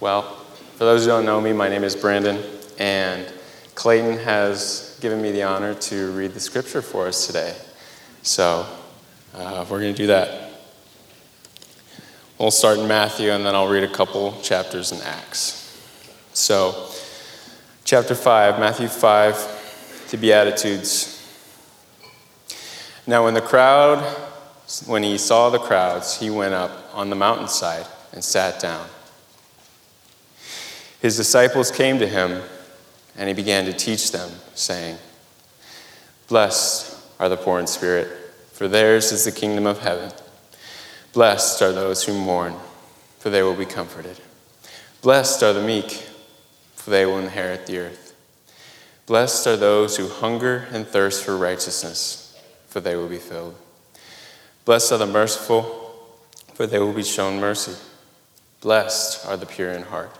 Well, for those who don't know me, my name is Brandon, and Klayton has given me the honor to read the scripture for us today. So uh, we're going to do that. We'll start in Matthew, and then I'll read a couple chapters in Acts. So, chapter 5, Matthew 5, to Beatitudes. Now, when the crowd, when he saw the crowds, he went up on the mountainside and sat down. His disciples came to him, and he began to teach them, saying, Blessed are the poor in spirit, for theirs is the kingdom of heaven. Blessed are those who mourn, for they will be comforted. Blessed are the meek, for they will inherit the earth. Blessed are those who hunger and thirst for righteousness, for they will be filled. Blessed are the merciful, for they will be shown mercy. Blessed are the pure in heart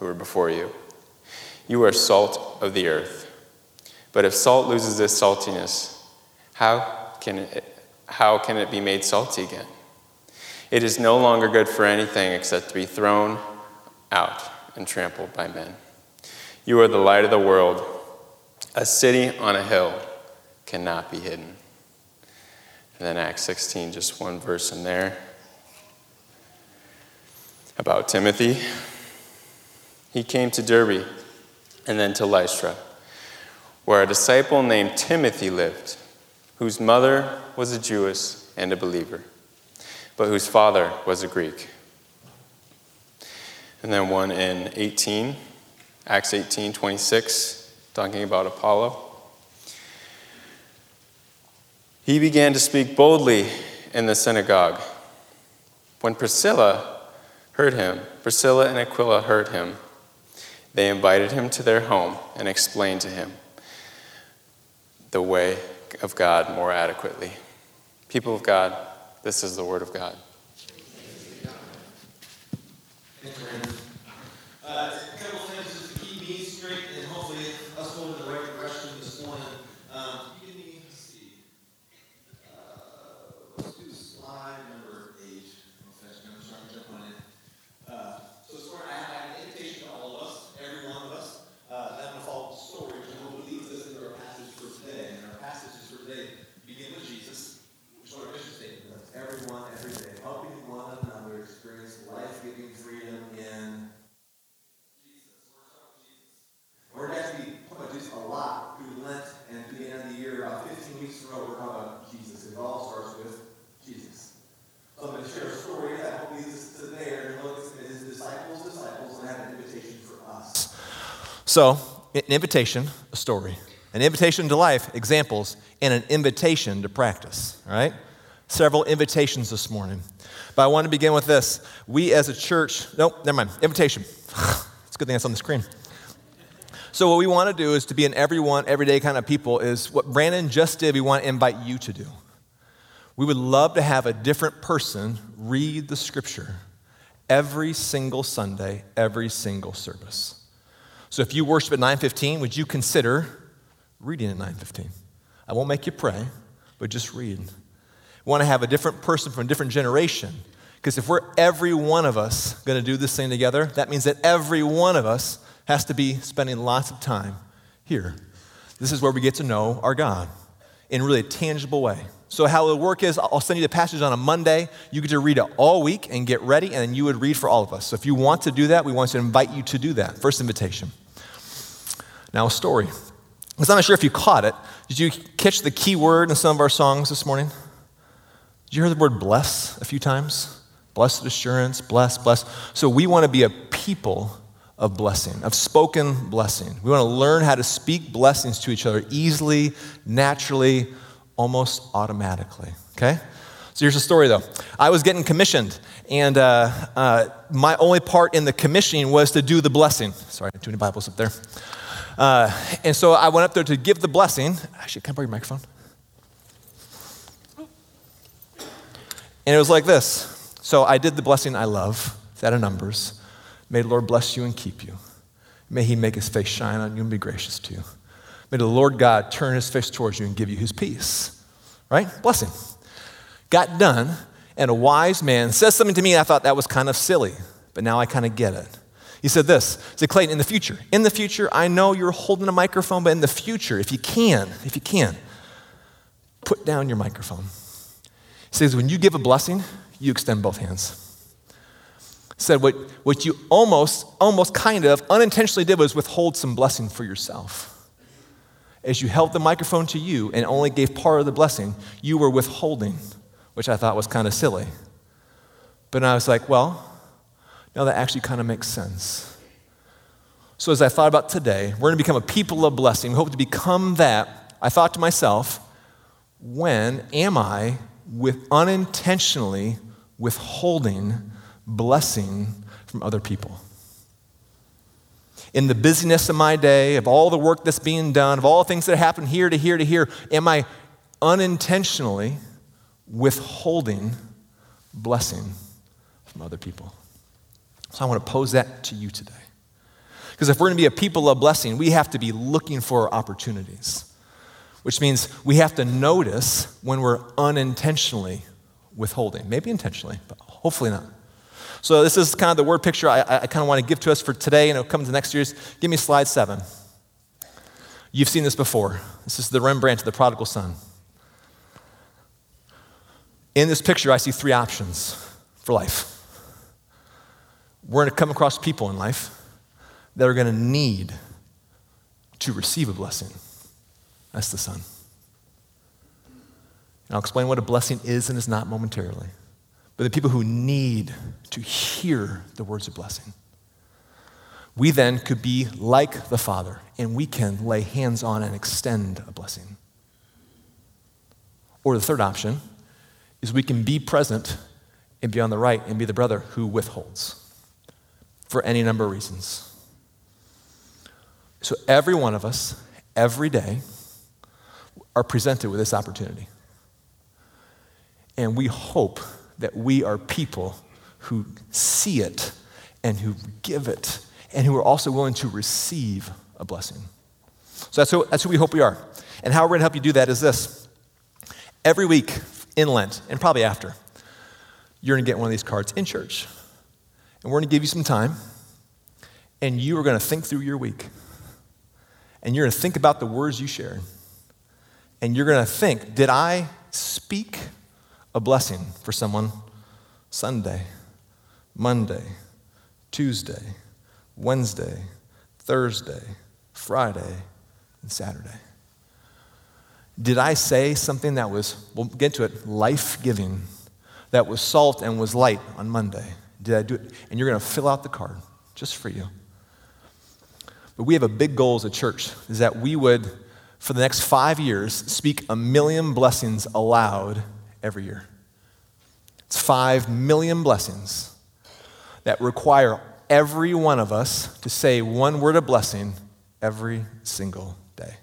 who are before you. You are salt of the earth. But if salt loses its saltiness, how can it, how can it be made salty again? It is no longer good for anything except to be thrown out and trampled by men. You are the light of the world. A city on a hill cannot be hidden. And then Acts 16, just one verse in there about Timothy. He came to Derbe and then to Lystra, where a disciple named Timothy lived, whose mother was a Jewess and a believer, but whose father was a Greek. And then one in 18, Acts 18 26, talking about Apollo. He began to speak boldly in the synagogue. When Priscilla heard him, Priscilla and Aquila heard him, they invited him to their home and explained to him the way of God more adequately. People of God, this is the word of God. Uh, a couple things just to keep me straight and hopefully us going in the right direction this morning. Um, give me, let's see. Uh, let's do slide number eight. Okay, I'm sorry, jump on in. Uh, so this morning I have an invitation to all of us, every one of us. Uh, then I'm going to follow the story, which I hope leads us into our passage for today. And our passages for today begin with Jesus, which is our mission statement. That's everyone, every day, helping one another experience life-giving freedom in we're going to actually talking about Jesus a lot through Lent and through the end of the year. About 15 weeks in a row, we're talking about Jesus. It all starts with Jesus. So I'm going to share a story that hopefully leads us to there and look at his disciples' disciples and have an invitation for us. So, an invitation, a story, an invitation to life, examples, and an invitation to practice, all right? Several invitations this morning. But I want to begin with this. We as a church, nope, never mind, invitation. it's a good thing that's on the screen. So, what we want to do is to be an everyone, everyday kind of people, is what Brandon just did, we want to invite you to do. We would love to have a different person read the scripture every single Sunday, every single service. So if you worship at 9:15, would you consider reading at 9:15? I won't make you pray, but just read. We want to have a different person from a different generation. Because if we're every one of us going to do this thing together, that means that every one of us has to be spending lots of time here. This is where we get to know our God in really a tangible way. So, how it'll work is I'll send you the passage on a Monday. You get to read it all week and get ready, and then you would read for all of us. So, if you want to do that, we want to invite you to do that. First invitation. Now, a story. I'm not sure if you caught it. Did you catch the key word in some of our songs this morning? Did you hear the word bless a few times? Blessed assurance, bless, bless. So, we want to be a people of blessing, of spoken blessing. We want to learn how to speak blessings to each other easily, naturally, almost automatically. Okay? So here's the story though. I was getting commissioned, and uh, uh, my only part in the commissioning was to do the blessing. Sorry, too many Bibles up there. Uh, and so I went up there to give the blessing. Actually, can I borrow your microphone? And it was like this. So I did the blessing I love, out of Numbers. May the Lord bless you and keep you. May he make his face shine on you and be gracious to you. May the Lord God turn his face towards you and give you his peace. Right? Blessing. Got done, and a wise man says something to me, and I thought that was kind of silly, but now I kind of get it. He said this, he said, Klayton, in the future, in the future, I know you're holding a microphone, but in the future, if you can, if you can, put down your microphone. He says, when you give a blessing, you extend both hands. He said, what, what you almost, almost kind of unintentionally did was withhold some blessing for yourself. As you held the microphone to you and only gave part of the blessing, you were withholding, which I thought was kind of silly. But I was like, well, no, that actually kind of makes sense. So as I thought about today, we're going to become a people of blessing. We hope to become that. I thought to myself, when am I with unintentionally withholding blessing from other people? In the busyness of my day, of all the work that's being done, of all the things that happen here to here to here, am I unintentionally withholding blessing from other people? So I want to pose that to you today. Because if we're going to be a people of blessing, we have to be looking for opportunities, which means we have to notice when we're unintentionally withholding. Maybe intentionally, but hopefully not. So this is kind of the word picture I, I kind of want to give to us for today, and it'll come to next year's. Give me slide seven. You've seen this before. This is the Rembrandt, of the prodigal son. In this picture, I see three options for life. We're going to come across people in life that are going to need to receive a blessing. That's the Son. And I'll explain what a blessing is and is not momentarily. But the people who need to hear the words of blessing. We then could be like the Father, and we can lay hands on and extend a blessing. Or the third option is we can be present and be on the right and be the brother who withholds for any number of reasons. So, every one of us, every day, are presented with this opportunity. And we hope that we are people who see it and who give it and who are also willing to receive a blessing. So that's who, that's who we hope we are. And how we're going to help you do that is this. Every week in Lent, and probably after, you're going to get one of these cards in church. And we're going to give you some time, and you are going to think through your week. And you're going to think about the words you shared. And you're going to think, did I speak a blessing for someone Sunday, Monday, Tuesday, Wednesday, Thursday, Friday, and Saturday? Did I say something that was, we'll get to it, life giving, that was salt and was light on Monday? Did I do it? And you're going to fill out the card just for you. But we have a big goal as a church is that we would, for the next five years, speak a million blessings aloud every year. It's five million blessings that require every one of us to say one word of blessing every single day.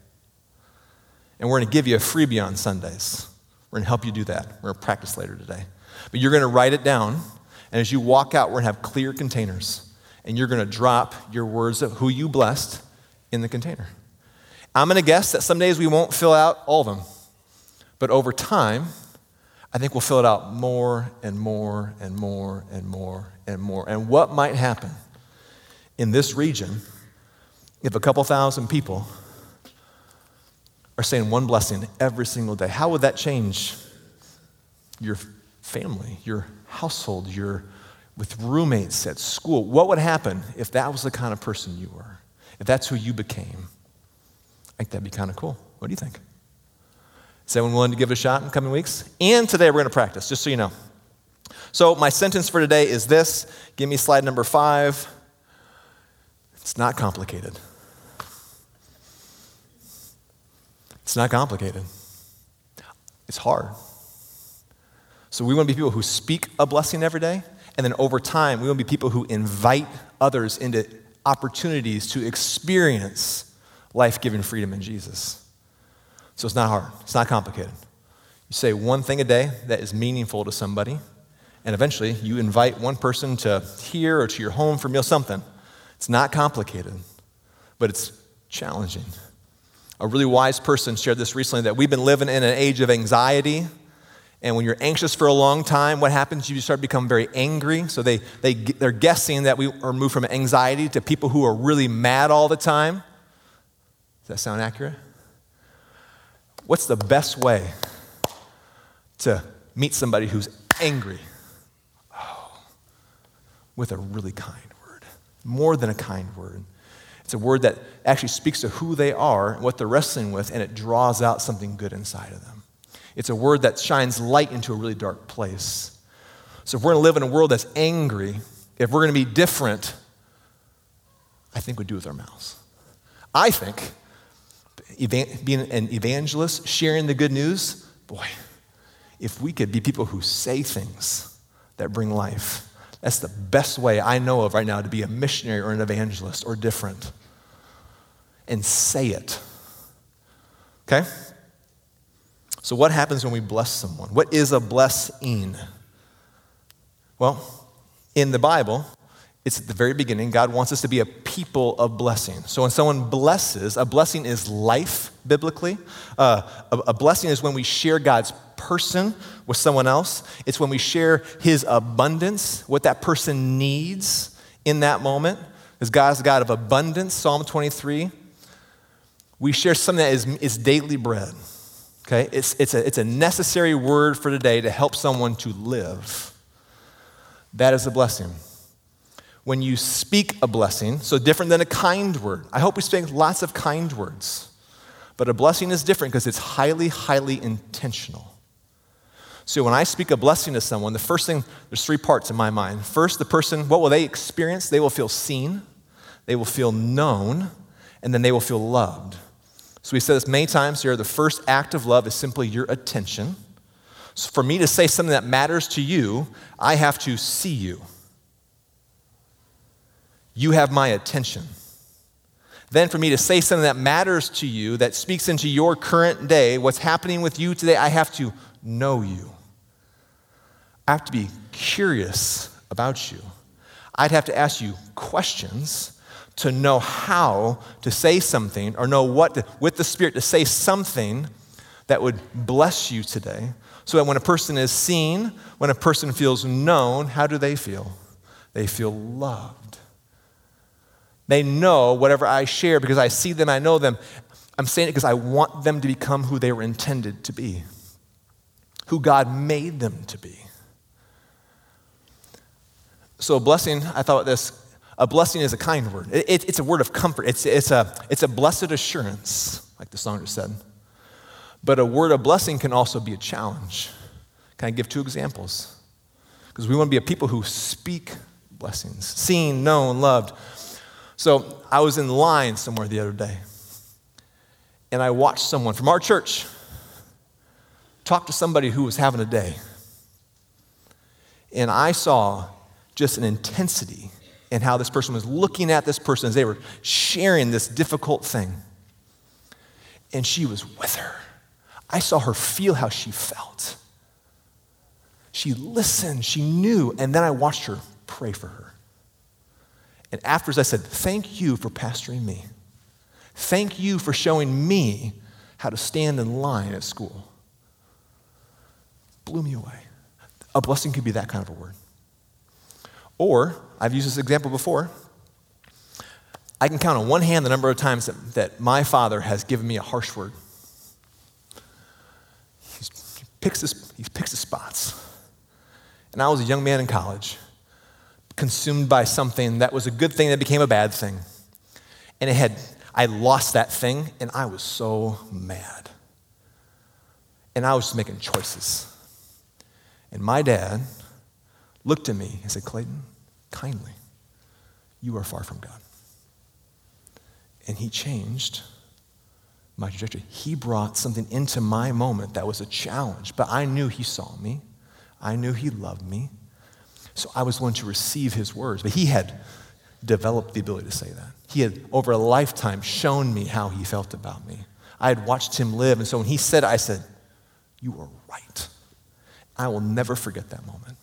And we're going to give you a freebie on Sundays. We're going to help you do that. We're going to practice later today. But you're going to write it down and as you walk out, we're going to have clear containers. And you're going to drop your words of who you blessed in the container. I'm going to guess that some days we won't fill out all of them. But over time, I think we'll fill it out more and more and more and more and more. And what might happen in this region if a couple thousand people are saying one blessing every single day? How would that change your family, your household, your with roommates at school. What would happen if that was the kind of person you were? If that's who you became? I think that'd be kind of cool. What do you think? Is anyone willing to give it a shot in coming weeks? And today we're going to practice, just so you know. So, my sentence for today is this. Give me slide number five. It's not complicated. It's not complicated. It's hard. So we want to be people who speak a blessing every day. And then over time, we want to be people who invite others into opportunities to experience life giving freedom in Jesus. So it's not hard, it's not complicated. You say one thing a day that is meaningful to somebody, and eventually you invite one person to here or to your home for meal, something. It's not complicated, but it's challenging. A really wise person shared this recently that we've been living in an age of anxiety. And when you're anxious for a long time, what happens? You start to become very angry. So they, they, they're guessing that we are moved from anxiety to people who are really mad all the time. Does that sound accurate? What's the best way to meet somebody who's angry? Oh, with a really kind word, more than a kind word. It's a word that actually speaks to who they are and what they're wrestling with, and it draws out something good inside of them. It's a word that shines light into a really dark place. So if we're going to live in a world that's angry, if we're going to be different, I think we do with our mouths. I think being an evangelist, sharing the good news, boy, if we could be people who say things that bring life, that's the best way I know of right now to be a missionary or an evangelist or different. And say it. Okay? So, what happens when we bless someone? What is a blessing? Well, in the Bible, it's at the very beginning. God wants us to be a people of blessing. So when someone blesses, a blessing is life biblically. Uh, a, a blessing is when we share God's person with someone else. It's when we share his abundance, what that person needs in that moment. Because God's God of abundance, Psalm 23. We share something that is, is daily bread. Okay? It's, it's, a, it's a necessary word for today to help someone to live. That is a blessing when you speak a blessing, so different than a kind word. I hope we speak lots of kind words. But a blessing is different because it's highly, highly intentional. So when I speak a blessing to someone, the first thing, there's three parts in my mind. First, the person, what will they experience? They will feel seen, they will feel known, and then they will feel loved. So we said this many times here the first act of love is simply your attention. So for me to say something that matters to you, I have to see you. You have my attention. Then, for me to say something that matters to you, that speaks into your current day, what's happening with you today, I have to know you. I have to be curious about you. I'd have to ask you questions to know how to say something or know what, to, with the Spirit, to say something that would bless you today. So that when a person is seen, when a person feels known, how do they feel? They feel loved. They know whatever I share because I see them, I know them. I'm saying it because I want them to become who they were intended to be, who God made them to be. So, blessing, I thought this a blessing is a kind word. It, it, it's a word of comfort, it's, it's, a, it's a blessed assurance, like the song just said. But a word of blessing can also be a challenge. Can I give two examples? Because we want to be a people who speak blessings, seen, known, loved. So I was in line somewhere the other day, and I watched someone from our church talk to somebody who was having a day. And I saw just an intensity in how this person was looking at this person as they were sharing this difficult thing. And she was with her. I saw her feel how she felt. She listened, she knew, and then I watched her pray for her. And afterwards, I said, Thank you for pastoring me. Thank you for showing me how to stand in line at school. Blew me away. A blessing could be that kind of a word. Or, I've used this example before. I can count on one hand the number of times that, that my father has given me a harsh word. He's, he, picks his, he picks his spots. And I was a young man in college consumed by something that was a good thing that became a bad thing. And it had, I lost that thing and I was so mad. And I was just making choices. And my dad looked at me and said, Klayton, kindly, you are far from God. And he changed my trajectory. He brought something into my moment that was a challenge, but I knew he saw me. I knew he loved me. So I was willing to receive his words. But he had developed the ability to say that. He had, over a lifetime, shown me how he felt about me. I had watched him live. And so when he said I said, You are right. I will never forget that moment.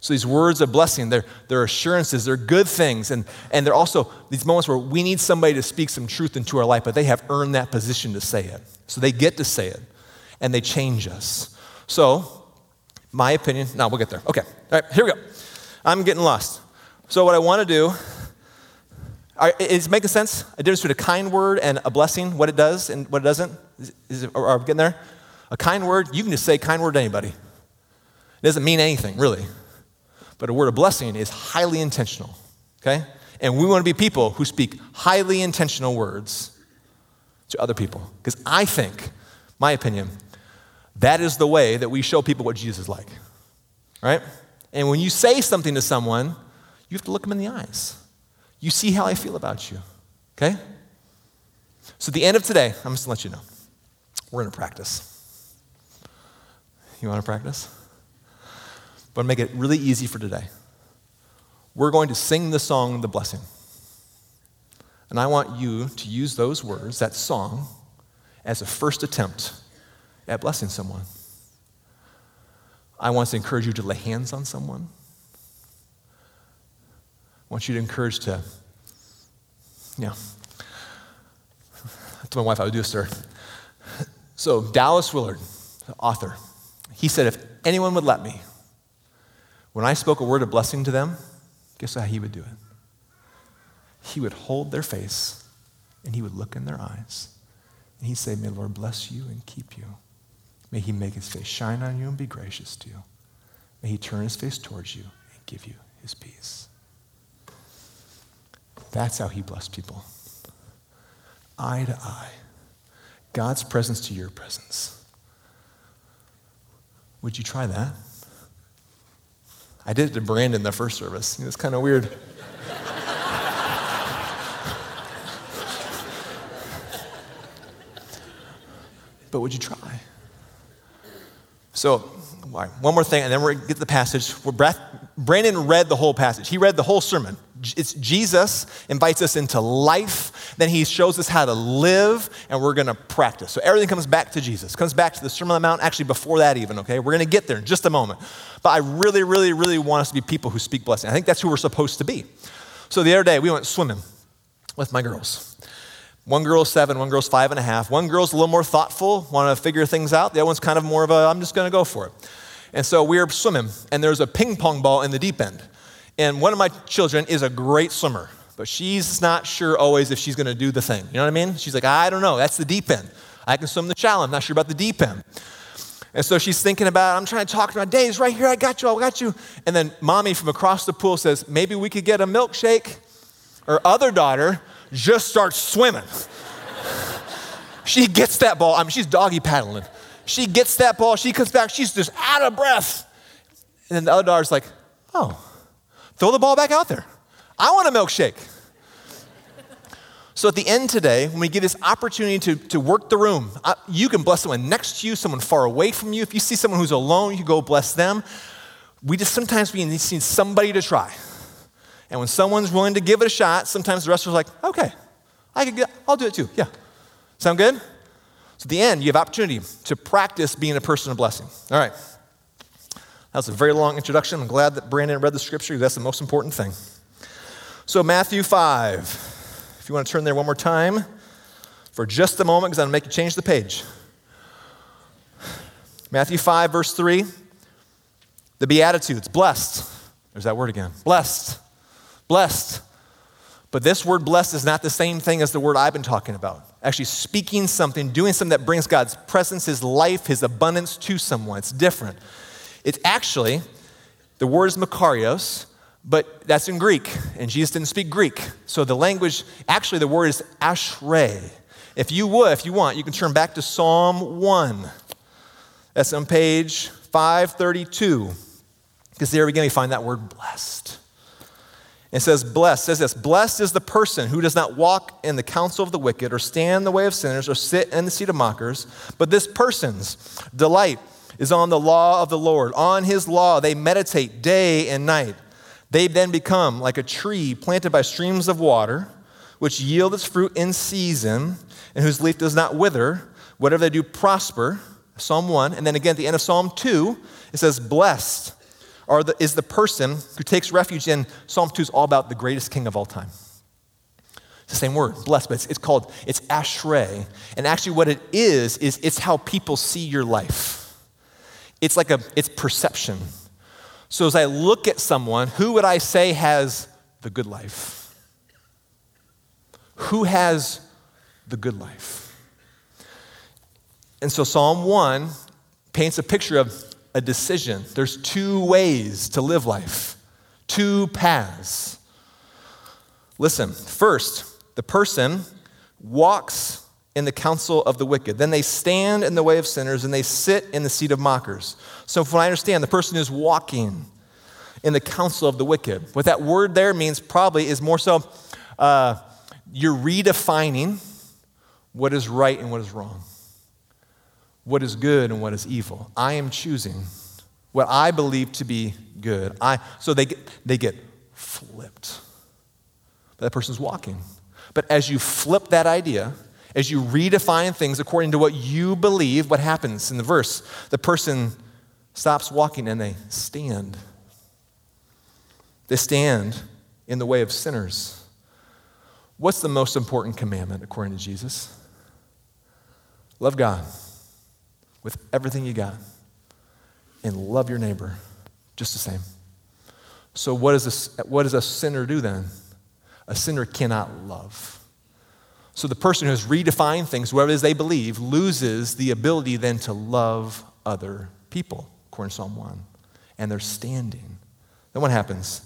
So these words of blessing, they're, they're assurances, they're good things, and, and they're also these moments where we need somebody to speak some truth into our life, but they have earned that position to say it. So they get to say it, and they change us. So, my opinion, now we'll get there. Okay, all right, here we go. I'm getting lost. So what I want to do, is making sense? A difference between a kind word and a blessing, what it does and what it doesn't? Is, is it, are we getting there? A kind word, you can just say kind word to anybody. It doesn't mean anything, really. But a word of blessing is highly intentional, okay? And we want to be people who speak highly intentional words to other people. Because I think, my opinion, that is the way that we show people what Jesus is like, right? And when you say something to someone, you have to look them in the eyes. You see how I feel about you, okay? So at the end of today, I'm just to let you know, we're going to practice. You want to practice? But make it really easy for today. We're going to sing the song, The Blessing. And I want you to use those words, that song, as a first attempt at blessing someone. I want to encourage you to lay hands on someone. I want you to encourage to, yeah. I told my wife I would do this to. So, Dallas Willard, the author, he said, if anyone would let me, when I spoke a word of blessing to them, guess how he would do it? He would hold their face and he would look in their eyes and he'd say, May the Lord bless you and keep you. May he make his face shine on you and be gracious to you. May he turn his face towards you and give you his peace. That's how he blessed people. Eye to eye. God's presence to your presence. Would you try that? I did it to Brandon the first service. It was kind of weird. but would you try? So, one more thing, and then we're going to get to the passage. Brandon read the whole passage. He read the whole sermon. It's Jesus invites us into life, then he shows us how to live, and we're going to practice. So everything comes back to Jesus, comes back to the Sermon on the Mount, actually before that, even, okay? We're going to get there in just a moment. But I really, really, really want us to be people who speak blessing. I think that's who we're supposed to be. So the other day, we went swimming with my girls. One girl's seven, one girl's five and a half. One girl's a little more thoughtful, want to figure things out. The other one's kind of more of a, I'm just going to go for it. And so we were swimming, and there's a ping pong ball in the deep end. And one of my children is a great swimmer, but she's not sure always if she's going to do the thing. You know what I mean? She's like, I don't know. That's the deep end. I can swim the shallow. I'm not sure about the deep end. And so she's thinking about, I'm trying to talk to my days right here. I got you. I got you. And then mommy from across the pool says, maybe we could get a milkshake. Her other daughter just starts swimming. she gets that ball. I mean, she's doggy paddling. She gets that ball. She comes back. She's just out of breath. And then the other daughter's like, oh, throw the ball back out there. I want a milkshake. So at the end today, when we get this opportunity to, to work the room, you can bless someone next to you, someone far away from you. If you see someone who's alone, you go bless them. We just sometimes we need somebody to try. And when someone's willing to give it a shot, sometimes the rest of are like, okay, I can get, I'll do it too. Yeah. Sound good? So at the end, you have opportunity to practice being a person of blessing. All right. That was a very long introduction. I'm glad that Brandon read the scripture. That's the most important thing. So, Matthew 5. If you want to turn there one more time for just a moment, because I'm going to make you change the page. Matthew 5, verse 3. The Beatitudes. Blessed. There's that word again. Blessed blessed. But this word blessed is not the same thing as the word I've been talking about. Actually, speaking something, doing something that brings God's presence, His life, His abundance to someone. It's different. It's actually, the word is makarios, but that's in Greek, and Jesus didn't speak Greek. So the language, actually, the word is ashrei. If you would, if you want, you can turn back to Psalm 1. That's on page 532. Because there again, we find that word blessed. It says, blessed, says this, blessed is the person who does not walk in the counsel of the wicked or stand in the way of sinners or sit in the seat of mockers, but this person's delight is on the law of the Lord. On his law they meditate day and night. They then become like a tree planted by streams of water, which yield its fruit in season, and whose leaf does not wither. Whatever they do prosper. Psalm 1. And then again at the end of Psalm 2, it says, Blessed are the, is the person who takes refuge in Psalm 2 is all about the greatest king of all time. It's the same word, blessed, but it's, it's called, it's ashrei. And actually what it is, is it's how people see your life. It's like a, it's perception. So as I look at someone, who would I say has the good life? Who has the good life? And so Psalm 1 paints a picture of a decision. There's two ways to live life, two paths. Listen, first, the person walks in the counsel of the wicked. Then they stand in the way of sinners and they sit in the seat of mockers. So, from what I understand, the person is walking in the counsel of the wicked. What that word there means probably is more so uh, you're redefining what is right and what is wrong, what is good and what is evil. I am choosing what I believe to be good. I, so they get, they get flipped. That person's walking. But as you flip that idea, as you redefine things according to what you believe, what happens in the verse? The person stops walking and they stand. They stand in the way of sinners. What's the most important commandment according to Jesus? Love God with everything you got and love your neighbor just the same. So, what does a, what does a sinner do then? a sinner cannot love. So the person who has redefined things, whatever it is they believe, loses the ability then to love other people, according to Psalm 1. And they're standing. Then what happens?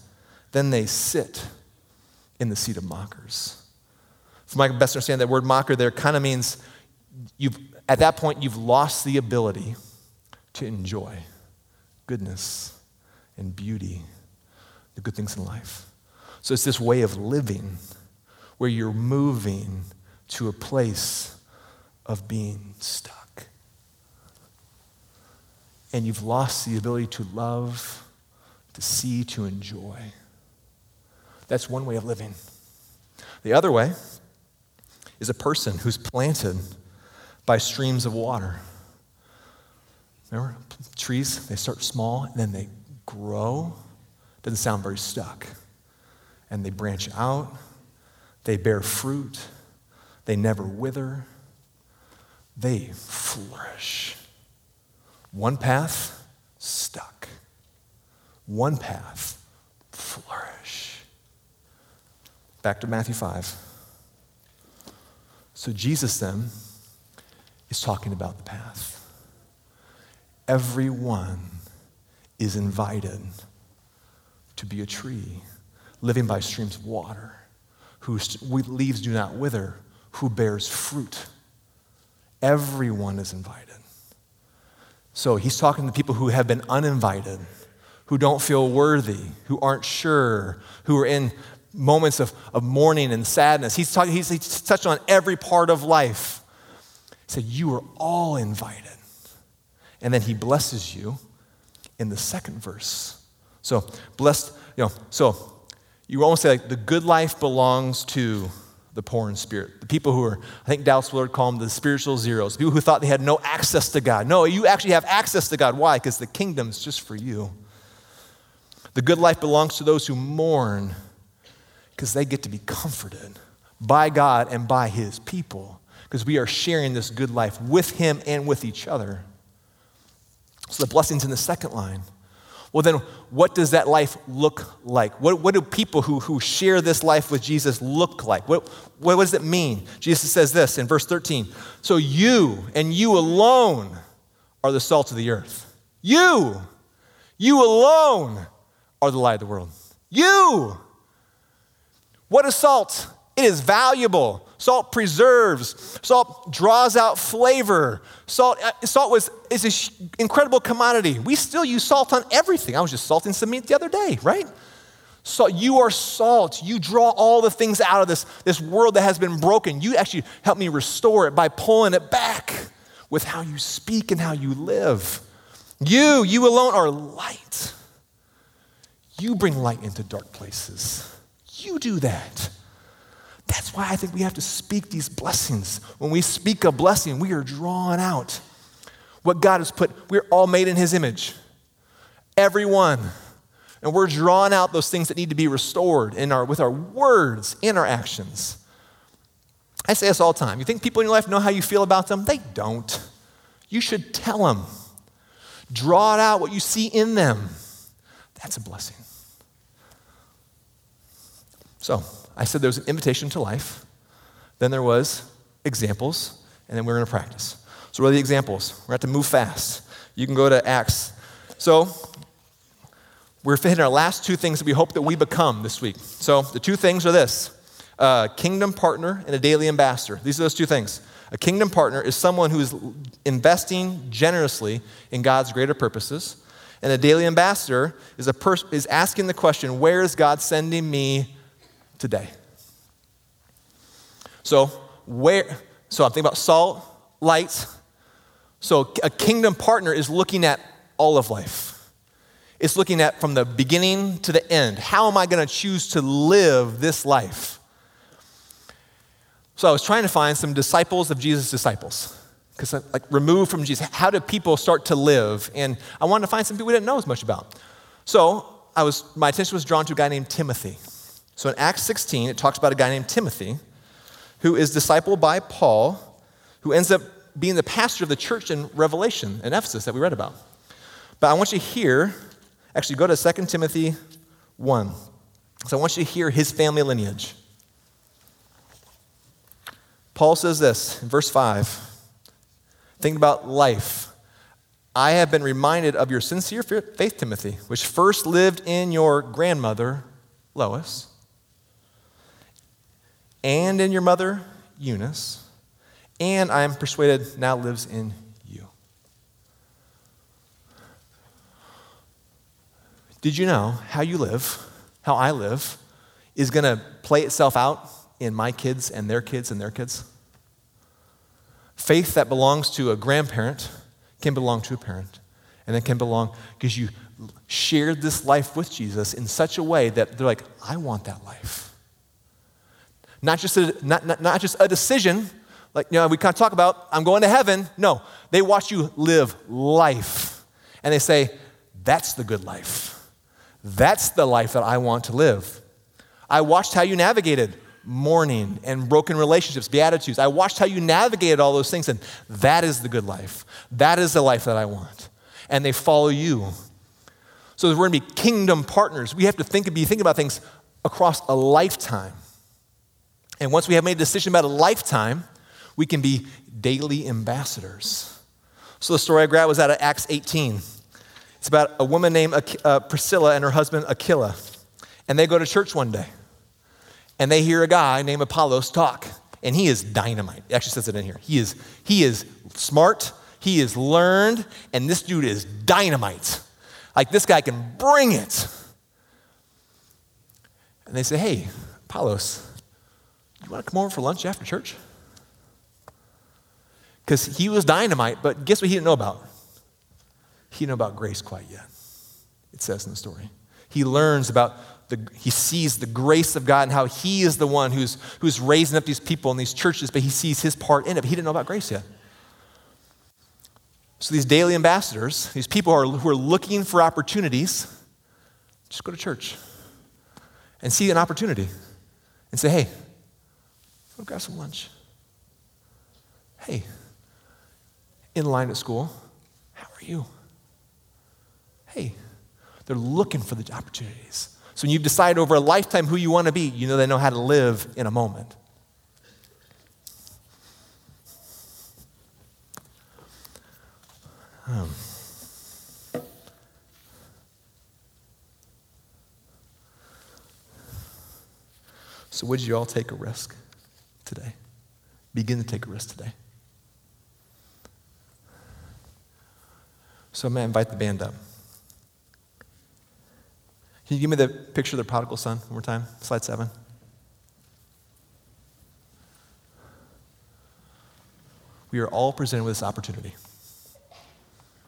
Then they sit in the seat of mockers. From my best understanding, that word mocker there kind of means you've, at that point, you've lost the ability to enjoy goodness and beauty, the good things in life. So it's this way of living where you're moving to a place of being stuck. And you've lost the ability to love, to see, to enjoy. That's one way of living. The other way is a person who's planted by streams of water. Remember, trees, they start small and then they grow. Doesn't sound very stuck and they branch out, they bear fruit, they never wither, they flourish. One path, stuck. One path, flourish. Back to Matthew 5. So Jesus then is talking about the path. Everyone is invited to be a tree living by streams of water, whose leaves do not wither, who bears fruit. Everyone is invited. So he's talking to people who have been uninvited, who don't feel worthy, who aren't sure, who are in moments of, of mourning and sadness. He's, talking, he's, he's touched on every part of life. He said, You are all invited. And then he blesses you in the second verse. So, blessed, you know, so you almost say like the good life belongs to the poor in spirit. The people who are, I think Dallas Willard called them the spiritual zeros, people who thought they had no access to God. No, you actually have access to God. Why? Because the kingdom's just for you. The good life belongs to those who mourn because they get to be comforted by God and by his people because we are sharing this good life with him and with each other. So the blessings in the second line well, then, what does that life look like? What, what do people who, who share this life with Jesus look like? What, what does it mean? Jesus says this in verse 13 So you and you alone are the salt of the earth. You, you alone are the light of the world. You. What is salt? It is valuable. Salt preserves. Salt draws out flavor. Salt, uh, salt was, is an incredible commodity. We still use salt on everything. I was just salting some meat the other day, right? So you are salt. You draw all the things out of this, this world that has been broken. You actually help me restore it by pulling it back with how you speak and how you live. You, you alone are light. You bring light into dark places. You do that. That's why I think we have to speak these blessings. When we speak a blessing, we are drawing out what God has put. We're all made in His image. Everyone. And we're drawing out those things that need to be restored in our, with our words and our actions. I say this all the time. You think people in your life know how you feel about them? They don't. You should tell them. Draw it out what you see in them. That's a blessing. So, I said there was an invitation to life, then there was examples, and then we're going to practice. So, what are the examples? We're going to have to move fast. You can go to Acts. So, we're hitting our last two things that we hope that we become this week. So, the two things are this kingdom partner and a daily ambassador. These are those two things. A kingdom partner is someone who is investing generously in God's greater purposes. And a daily ambassador is, a pers- is asking the question, where is God sending me today? So, where, so I'm thinking about salt, light. So, a kingdom partner is looking at all of life. It's looking at from the beginning to the end. How am I going to choose to live this life? So I was trying to find some disciples of Jesus' disciples. Because, like, removed from Jesus, how do people start to live? And I wanted to find some people we didn't know as much about. So I was, my attention was drawn to a guy named Timothy. So in Acts 16, it talks about a guy named Timothy who is discipled by Paul, who ends up being the pastor of the church in Revelation in Ephesus that we read about. But I want you to hear, actually, go to 2 Timothy 1. So I want you to hear his family lineage. Paul says this in verse 5 Think about life. I have been reminded of your sincere faith, Timothy, which first lived in your grandmother, Lois, and in your mother, Eunice, and I am persuaded now lives in you. Did you know how you live, how I live, is going to play itself out in my kids and their kids and their kids? Faith that belongs to a grandparent can belong to a parent, and it can belong because you shared this life with Jesus in such a way that they're like, I want that life. Not just a, not, not, not just a decision, like you know, we kind of talk about, I'm going to heaven. No, they watch you live life. And they say, that's the good life. That's the life that I want to live. I watched how you navigated mourning and broken relationships, beatitudes. I watched how you navigated all those things, and that is the good life. That is the life that I want. And they follow you. So we're going to be kingdom partners. We have to think, be thinking about things across a lifetime. And once we have made a decision about a lifetime, we can be daily ambassadors. So the story I grabbed was out of Acts 18. It's about a woman named uh, Priscilla and her husband Aquila. And they go to church one day and they hear a guy named Apollos talk, and he is dynamite. It actually says it in here. He is, he is smart, he is learned, and this dude is dynamite. Like this guy can bring it. And they say, Hey, Apollos, you want to come over for lunch after church? Because he was dynamite, but guess what he didn't know about? He didn't know about grace quite yet. It says in the story. He learns about the, he sees the grace of God and how he is the one who's, who's raising up these people in these churches, but he sees his part in it, but he didn't know about grace yet. So these daily ambassadors, these people who are, who are looking for opportunities, just go to church and see an opportunity and say, hey, go grab some lunch. Hey, in line at school, how are you? Hey, they're looking for the opportunities. So when you've decided over a lifetime who you want to be, you know they know how to live in a moment. Um. So, would you all take a risk today? Begin to take a risk today. So, I'm going to invite the band up. Can you give me the picture of the prodigal son one more time? Slide seven. We are all presented with this opportunity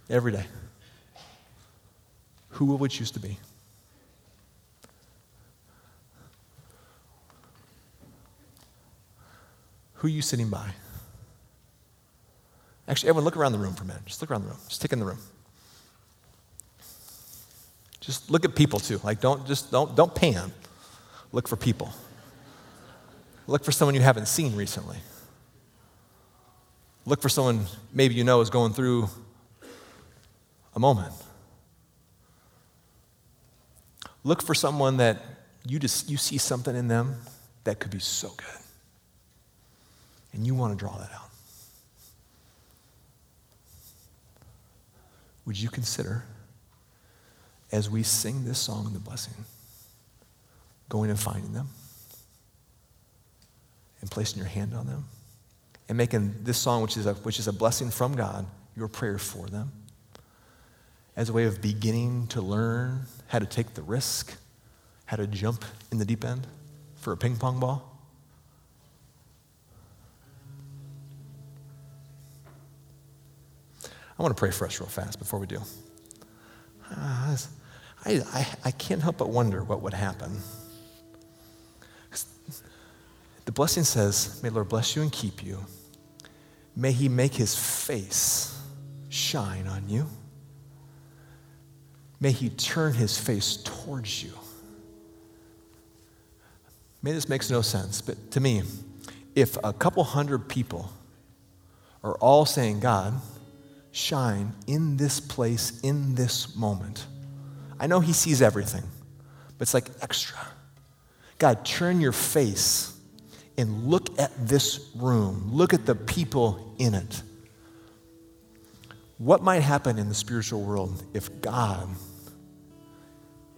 every day. who will we choose to be? Who are you sitting by? Actually, everyone, look around the room for a minute. Just look around the room. Just take in the room. Just look at people too. Like, don't just don't don't pan. Look for people. Look for someone you haven't seen recently. Look for someone maybe you know is going through a moment. Look for someone that you just you see something in them that could be so good. And you want to draw that out. Would you consider as we sing this song the blessing going and finding them and placing your hand on them and making this song which is a, which is a blessing from God your prayer for them? as a way of beginning to learn how to take the risk, how to jump in the deep end for a ping pong ball? I want to pray for us real fast before we do. Uh, I, I, I can't help but wonder what would happen. The blessing says, May Lord bless you and keep you. May he make his face shine on you. May he turn his face towards you. May this makes no sense, but to me, if a couple hundred people are all saying, God, shine in this place, in this moment. I know he sees everything, but it's like extra. God, turn your face and look at this room. Look at the people in it. What might happen in the spiritual world if God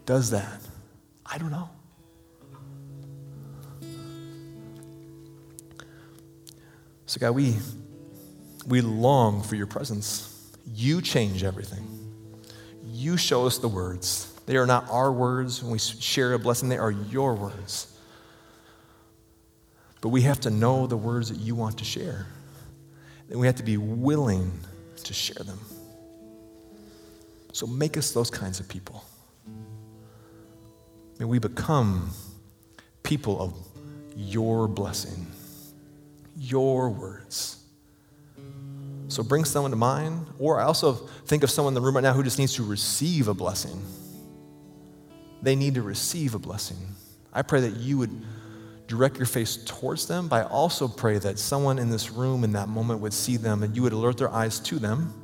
does that? I don't know. So, God, we, we long for your presence. You change everything. You show us the words. They are not our words when we share a blessing, they are your words. But we have to know the words that you want to share. And we have to be willing to share them. So make us those kinds of people. May we become people of your blessing, your words. So bring someone to mind, or I also think of someone in the room right now who just needs to receive a blessing. They need to receive a blessing. I pray that you would direct your face towards them, but I also pray that someone in this room in that moment would see them and you would alert their eyes to them.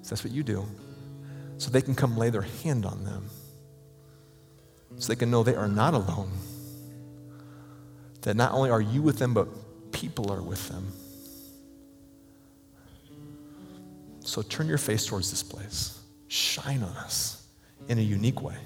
So that's what you do. So they can come lay their hand on them so they can know they are not alone. That not only are you with them, but people are with them. So turn your face towards this place. Shine on us in a unique way.